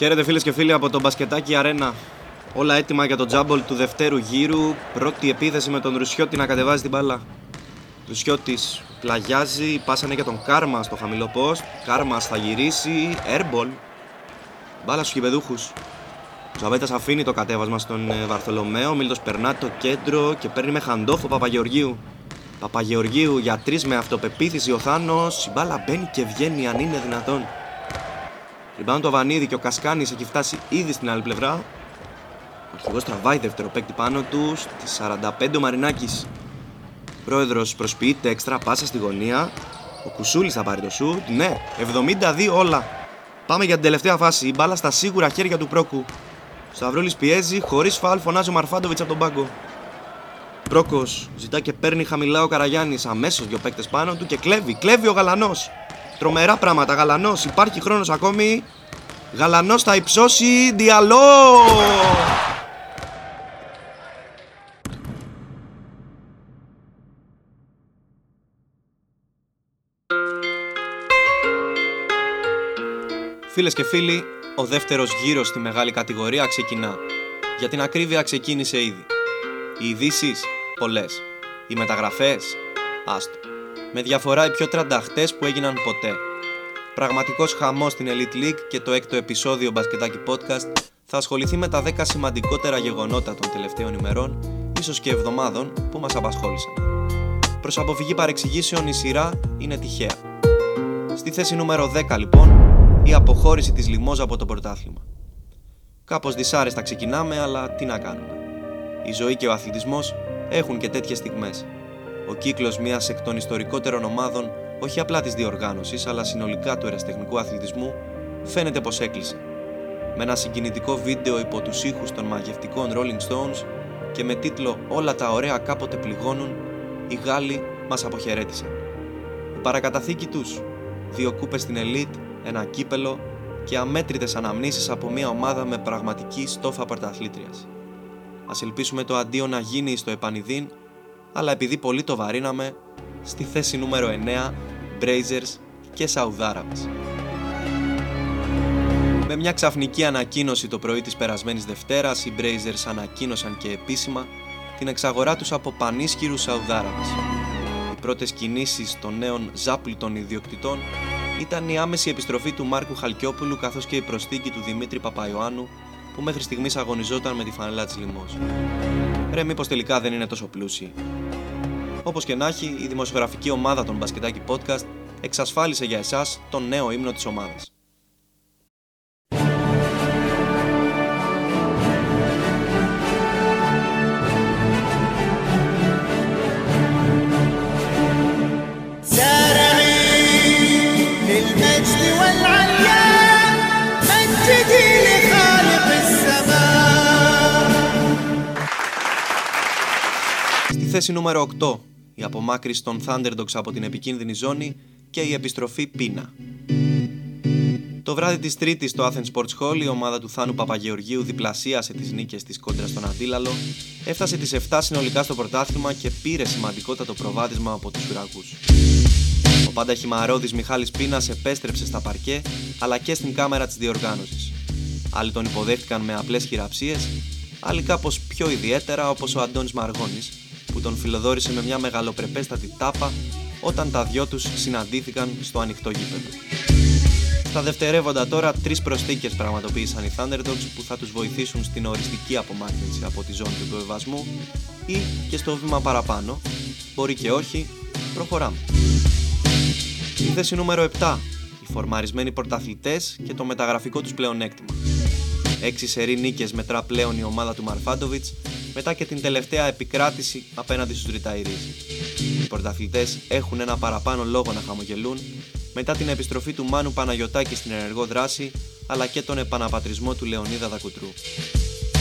Χαίρετε φίλες και φίλοι από το Μπασκετάκι Αρένα. Όλα έτοιμα για το τζάμπολ του δευτέρου γύρου. Πρώτη επίθεση με τον Ρουσιώτη να κατεβάζει την μπάλα. Ρουσιώτης πλαγιάζει, πάσανε για τον Κάρμα στο χαμηλό post. Κάρμα θα γυρίσει, airball. Μπάλα στους κυπεδούχους. Τζαβέτας αφήνει το κατέβασμα στον ε, Βαρθολομαίο. Μίλτος περνά το κέντρο και παίρνει με χαντόφο Παπαγεωργίου. Παπαγεωργίου για τρεις με αυτοπεποίθηση ο Θάνος. Η μπάλα μπαίνει και βγαίνει αν είναι δυνατόν. Ριμπάνω το Βανίδη και ο Κασκάνης έχει φτάσει ήδη στην άλλη πλευρά. Ο αρχηγός τραβάει δεύτερο παίκτη πάνω του. Στη 45 ο Μαρινάκης. Πρόεδρος προσποιείται έξτρα πάσα στη γωνία. Ο Κουσούλης θα πάρει το σουτ. Ναι, 72 όλα. Πάμε για την τελευταία φάση. Η μπάλα στα σίγουρα χέρια του Πρόκου. Σταυρούλης πιέζει, χωρίς φάουλ φωνάζει ο Μαρφάντοβιτς από τον πάγκο. Πρόκος ζητά και παίρνει χαμηλά ο Καραγιάννης. Αμέσως δύο παίκτες πάνω του και κλέβει. Κλέβει ο Γαλανός. Τρομερά πράγματα. Γαλανός. Υπάρχει χρόνος ακόμη. Γαλανός θα υψώσει. Διαλό! Φίλες και φίλοι, ο δεύτερος γύρος στη μεγάλη κατηγορία ξεκινά. Για την ακρίβεια ξεκίνησε ήδη. Οι ειδήσεις, πολλές. Οι μεταγραφές, άστο. Με διαφορά οι πιο τρανταχτές που έγιναν ποτέ. Πραγματικός χαμός στην Elite League και το έκτο επεισόδιο Μπασκετάκι Podcast θα ασχοληθεί με τα 10 σημαντικότερα γεγονότα των τελευταίων ημερών, ίσως και εβδομάδων, που μας απασχόλησαν. Προς αποφυγή παρεξηγήσεων η σειρά είναι τυχαία. Στη θέση νούμερο 10 λοιπόν, η αποχώρηση της Λιμόζα από το πρωτάθλημα. Κάπως δυσάρεστα ξεκινάμε, αλλά τι να κάνουμε. Η ζωή και ο αθλητισμός έχουν και τέτοιες στιγμές. Ο κύκλος μιας εκ των ιστορικότερων ομάδων, όχι απλά της διοργάνωσης, αλλά συνολικά του εραστεχνικού αθλητισμού, φαίνεται πως έκλεισε. Με ένα συγκινητικό βίντεο υπό τους ήχους των μαγευτικών Rolling Stones και με τίτλο «Όλα τα ωραία κάποτε πληγώνουν», οι Γάλλοι μας αποχαιρέτησαν. Η παρακαταθήκη τους, δύο κούπες στην Elite, ένα κύπελο και αμέτρητες αναμνήσεις από μια ομάδα με πραγματική στόφα πρωταθλήτριας. Ας ελπίσουμε το αντίο να γίνει στο επανειδήν, αλλά επειδή πολύ το βαρύναμε, στη θέση νούμερο 9, Brazers και Σαουδάραβες. Με μια ξαφνική ανακοίνωση το πρωί της περασμένης Δευτέρας, οι Brazers ανακοίνωσαν και επίσημα την εξαγορά τους από πανίσχυρους Σαουδάραβες. Οι πρώτες κινήσεις των νέων ζάπλουτων ιδιοκτητών ήταν η άμεση επιστροφή του Μάρκου Χαλκιόπουλου καθώς και η προσθήκη του Δημήτρη Παπαϊωάννου που μέχρι στιγμής αγωνιζόταν με τη φανελά της Λιμός. Ρε μήπως τελικά δεν είναι τόσο πλούσιοι; Όπως και να έχει, η δημοσιογραφική ομάδα των Μπασκετάκι Podcast εξασφάλισε για εσάς τον νέο ύμνο της ομάδας. θέση νούμερο 8, η απομάκρυση των Thunderdogs από την επικίνδυνη ζώνη και η επιστροφή πείνα. Το βράδυ της Τρίτης στο Athens Sports Hall η ομάδα του Θάνου Παπαγεωργίου διπλασίασε τις νίκες της κόντρα στον Αντίλαλο, έφτασε τις 7 συνολικά στο πρωτάθλημα και πήρε σημαντικότατο προβάδισμα από τους Ουραγούς. Ο πάντα χυμαρόδης Μιχάλης Πίνας επέστρεψε στα παρκέ αλλά και στην κάμερα της διοργάνωσης. Άλλοι τον υποδέχτηκαν με απλές χειραψίες, άλλοι κάπως πιο ιδιαίτερα όπως ο Αντώνης Μαργόνης, που τον φιλοδόρησε με μια μεγαλοπρεπέστατη τάπα όταν τα δυο τους συναντήθηκαν στο ανοιχτό γήπεδο. Στα δευτερεύοντα τώρα, τρεις προσθήκες πραγματοποίησαν οι Thunderdogs που θα τους βοηθήσουν στην οριστική απομάκρυνση από τη ζώνη του υποβιβασμού ή και στο βήμα παραπάνω. Μπορεί και όχι, προχωράμε. Στη θέση νούμερο 7, οι φορμαρισμένοι πρωταθλητές και το μεταγραφικό τους πλεονέκτημα. Έξι σερή νίκες μετρά πλέον η ομάδα του Μαρφάντοβιτς μετά και την τελευταία επικράτηση απέναντι στους Ριταϊρείς. Οι πρωταθλητές έχουν ένα παραπάνω λόγο να χαμογελούν μετά την επιστροφή του Μάνου Παναγιωτάκη στην ενεργό δράση αλλά και τον επαναπατρισμό του Λεωνίδα Δακουτρού.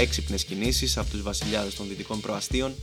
Έξυπνες κινήσεις από τους βασιλιάδες των δυτικών προαστίων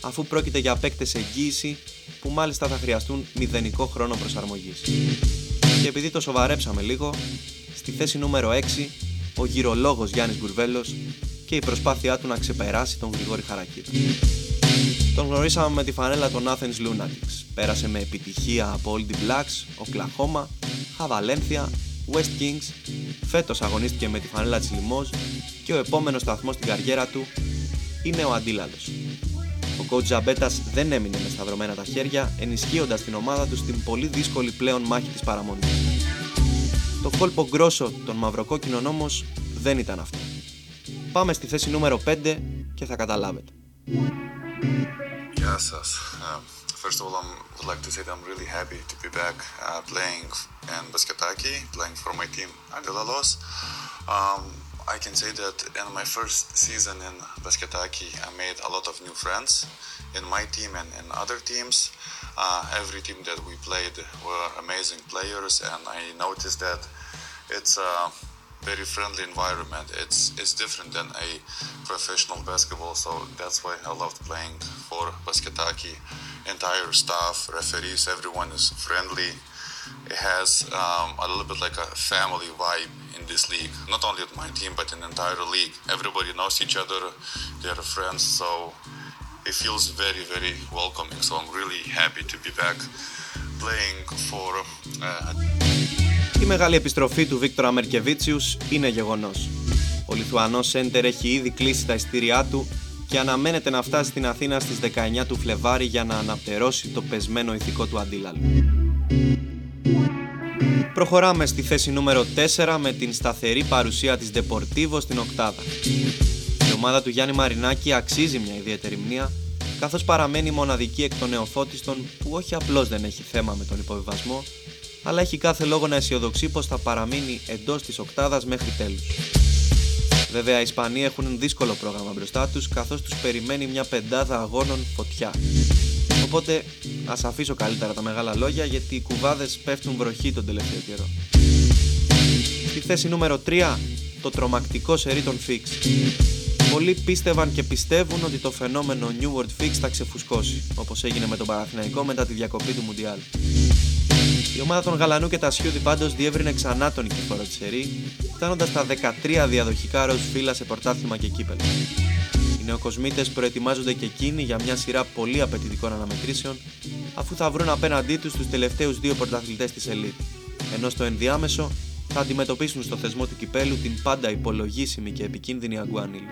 αφού πρόκειται για παίκτες εγγύηση που μάλιστα θα χρειαστούν μηδενικό χρόνο προσαρμογής. Και επειδή το σοβαρέψαμε λίγο, στη θέση νούμερο 6 ο γυρολόγος Γιάννης Γκουρβέλος και η προσπάθειά του να ξεπεράσει τον Γρηγόρη Χαρακίδα. Τον γνωρίσαμε με τη φανέλα των Athens Lunatics. Πέρασε με επιτυχία από Old Blacks, Oklahoma, Χαβαλένθια, West Kings, φέτος αγωνίστηκε με τη φανέλα της Λιμός και ο επόμενος σταθμός στην καριέρα του είναι ο Αντίλαλος. Ο coach Ζαμπέτας δεν έμεινε μες σταυρωμένα τα χέρια, ενισχύοντας την ομάδα του στην πολύ δύσκολη πλέον μάχη της παραμονής. Το κόλπο γκρόσο των μαυροκόκκινων όμως δεν ήταν αυτό. Πάμε στη θέση νούμερο 5 και θα καταλάβετε. Yes, yes. Um, first of all, I would like to say that I'm really happy to be back uh, playing in Basketaki, playing for my team Agalalos. Um, I can say that in my first season in Basketaki, I made a lot of new friends in my team and in other teams. Uh, every team that we played were amazing players, and I noticed that it's a very friendly environment. It's it's different than a professional basketball, so that's why I loved playing for Basketaki. Entire staff, referees, everyone is friendly. It has um, a little bit like a family vibe in this league. Not only at my team, but in the entire league. Everybody knows each other. They're friends, so it feels very, very welcoming. So I'm really happy to be back playing for. Uh, Η μεγάλη επιστροφή του Βίκτορα Μερκεβίτσιους είναι γεγονός. Ο Λιθουανός Σέντερ έχει ήδη κλείσει τα ειστήριά του και αναμένεται να φτάσει στην Αθήνα στις 19 του Φλεβάρι για να αναπτερώσει το πεσμένο ηθικό του αντίλαλου. Προχωράμε στη θέση νούμερο 4 με την σταθερή παρουσία της Deportivo στην οκτάδα. Η ομάδα του Γιάννη Μαρινάκη αξίζει μια ιδιαίτερη μνήμα καθώς παραμένει μοναδική εκ των νεοφώτιστων που όχι απλώς δεν έχει θέμα με τον υποβιβασμό αλλά έχει κάθε λόγο να αισιοδοξεί πως θα παραμείνει εντός της οκτάδας μέχρι τέλους. Βέβαια, οι Ισπανοί έχουν δύσκολο πρόγραμμα μπροστά τους καθώς τους περιμένει μια πεντάδα αγώνων φωτιά. Οπότε ας αφήσω καλύτερα τα μεγάλα λόγια γιατί οι κουβάδες πέφτουν βροχή τον τελευταίο καιρό. Στη θέση νούμερο 3, το τρομακτικό σερί των Fix. Πολλοί πίστευαν και πιστεύουν ότι το φαινόμενο New World Fix θα ξεφουσκώσει, όπως έγινε με τον Παναθηναϊκό μετά τη διακοπή του Μουντιάλ. Η ομάδα των Γαλανού και τα Σιούδη πάντως διεύρυνε ξανά τον νικηφόρο της σερή, φτάνοντας στα 13 διαδοχικά ροζ φύλλα σε πρωτάθλημα και κύπελο. Οι νεοκοσμίτε προετοιμάζονται και εκείνοι για μια σειρά πολύ απαιτητικών αναμετρήσεων, αφού θα βρουν απέναντί τους τους τελευταίους δύο πρωταθλητές της Elite, ενώ στο ενδιάμεσο θα αντιμετωπίσουν στο θεσμό του κυπέλου την πάντα υπολογίσιμη και επικίνδυνη Αγκουάνιλ.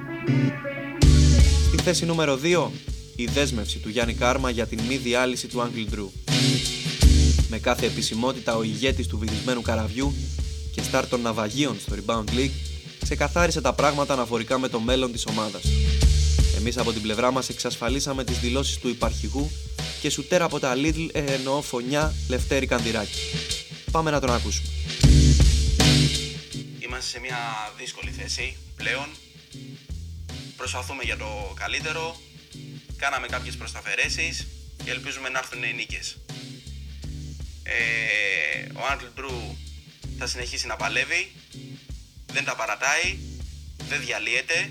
Στη θέση νούμερο 2, η δέσμευση του Γιάννη Κάρμα για την μη διάλυση του Άγγλ Ντρου. Με κάθε επισημότητα ο ηγέτης του βυθισμένου καραβιού και στάρ των ναυαγίων στο Rebound League ξεκαθάρισε τα πράγματα αναφορικά με το μέλλον της ομάδας. Εμείς από την πλευρά μας εξασφαλίσαμε τις δηλώσεις του υπαρχηγού και σουτέρα από τα Lidl ε, εννοώ φωνιά Λευτέρη Κανδυράκη. Πάμε να τον ακούσουμε. Είμαστε σε μια δύσκολη θέση πλέον. Προσπαθούμε για το καλύτερο. Κάναμε κάποιες προσταφαιρέσεις και ελπίζουμε να έρθουν οι νίκες. Ε, ο Άντλ Ντρου θα συνεχίσει να παλεύει, δεν τα παρατάει, δεν διαλύεται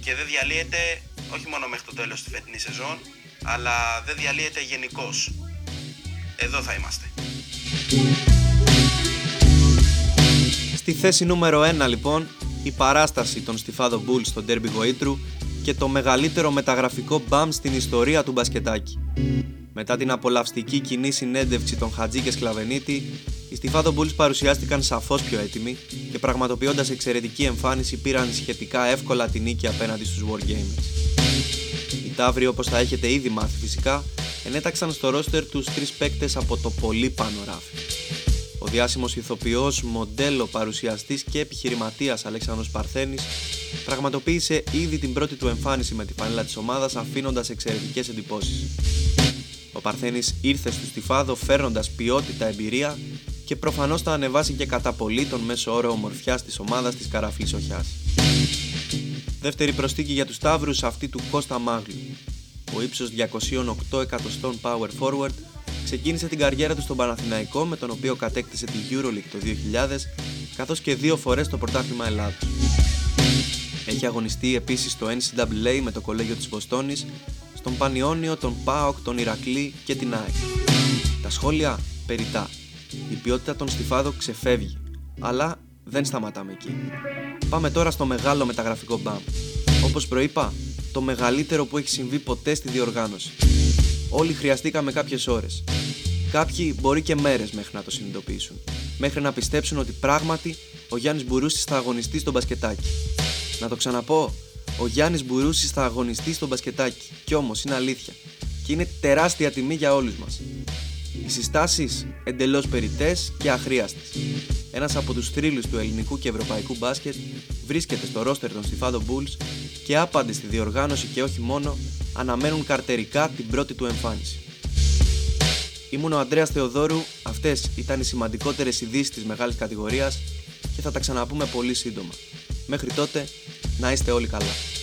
και δεν διαλύεται όχι μόνο μέχρι το τέλος της φετινής σεζόν, αλλά δεν διαλύεται γενικώς. Εδώ θα είμαστε. Στη θέση νούμερο 1 λοιπόν, η παράσταση των Στιφάδο Bulls στο Derby Γοήτρου και το μεγαλύτερο μεταγραφικό μπαμ στην ιστορία του μπασκετάκι. Μετά την απολαυστική κοινή συνέντευξη των Χατζή και Σκλαβενίτη, οι Στιφάδο Bulls παρουσιάστηκαν σαφώς πιο έτοιμοι και πραγματοποιώντας εξαιρετική εμφάνιση πήραν σχετικά εύκολα την νίκη απέναντι στους Wargamers. Οι Ταύροι, όπως θα έχετε ήδη μάθει φυσικά, ενέταξαν στο ρόστερ τους τρεις παίκτες από το πολύ πάνω ράφι. Ο διάσημος ηθοποιός, μοντέλο, παρουσιαστής και επιχειρηματίας Αλέξανδρος Παρθένης πραγματοποίησε ήδη την πρώτη του εμφάνιση με τη φανέλα της ομάδας αφήνοντας εξαιρετικές εντυπώσεις. Ο Παρθένης ήρθε στο Στιφάδο φέρνοντας ποιότητα εμπειρία και προφανώς θα ανεβάσει και κατά πολύ τον μέσο όρο ομορφιάς της ομάδας της Καραφλής Οχιάς. Δεύτερη προστίκη για τους Σταύρους αυτή του Κώστα Μάγλου. Ο ύψος 208 εκατοστών power forward ξεκίνησε την καριέρα του στον Παναθηναϊκό με τον οποίο κατέκτησε τη EuroLeague το 2000 καθώς και δύο φορές το πρωτάθλημα Ελλάδος. Έχει αγωνιστεί επίσης στο NCAA με το κολέγιο της Βοστόνης, στον Πανιόνιο, τον ΠΑΟΚ, τον Ηρακλή και την ΑΕΚ. Τα σχόλια περιτά. Η ποιότητα των Στιφάδο ξεφεύγει, αλλά δεν σταματάμε εκεί. Πάμε τώρα στο μεγάλο μεταγραφικό μπαμ. Όπως προείπα, το μεγαλύτερο που έχει συμβεί ποτέ στη διοργάνωση. Όλοι χρειαστήκαμε κάποιες ώρες. Κάποιοι μπορεί και μέρες μέχρι να το συνειδητοποιήσουν. Μέχρι να πιστέψουν ότι πράγματι ο Γιάννης Μπουρούσης θα αγωνιστεί στο μπασκετάκι. Να το ξαναπώ, ο Γιάννης Μπουρούσης θα αγωνιστεί στο μπασκετάκι. Κι όμως είναι αλήθεια. Και είναι τεράστια τιμή για όλους μας. Οι συστάσεις εντελώς περιττές και αχρίαστες. Ένας από τους θρύλους του ελληνικού και ευρωπαϊκού μπάσκετ βρίσκεται στο ρόστερ των Στιφάδο Bulls και άπαντε στη διοργάνωση και όχι μόνο αναμένουν καρτερικά την πρώτη του εμφάνιση. Ήμουν ο Ανδρέας Θεοδόρου, αυτές ήταν οι σημαντικότερες ειδήσεις της μεγάλης κατηγορίας και θα τα ξαναπούμε πολύ σύντομα. Μέχρι τότε, να είστε όλοι καλά.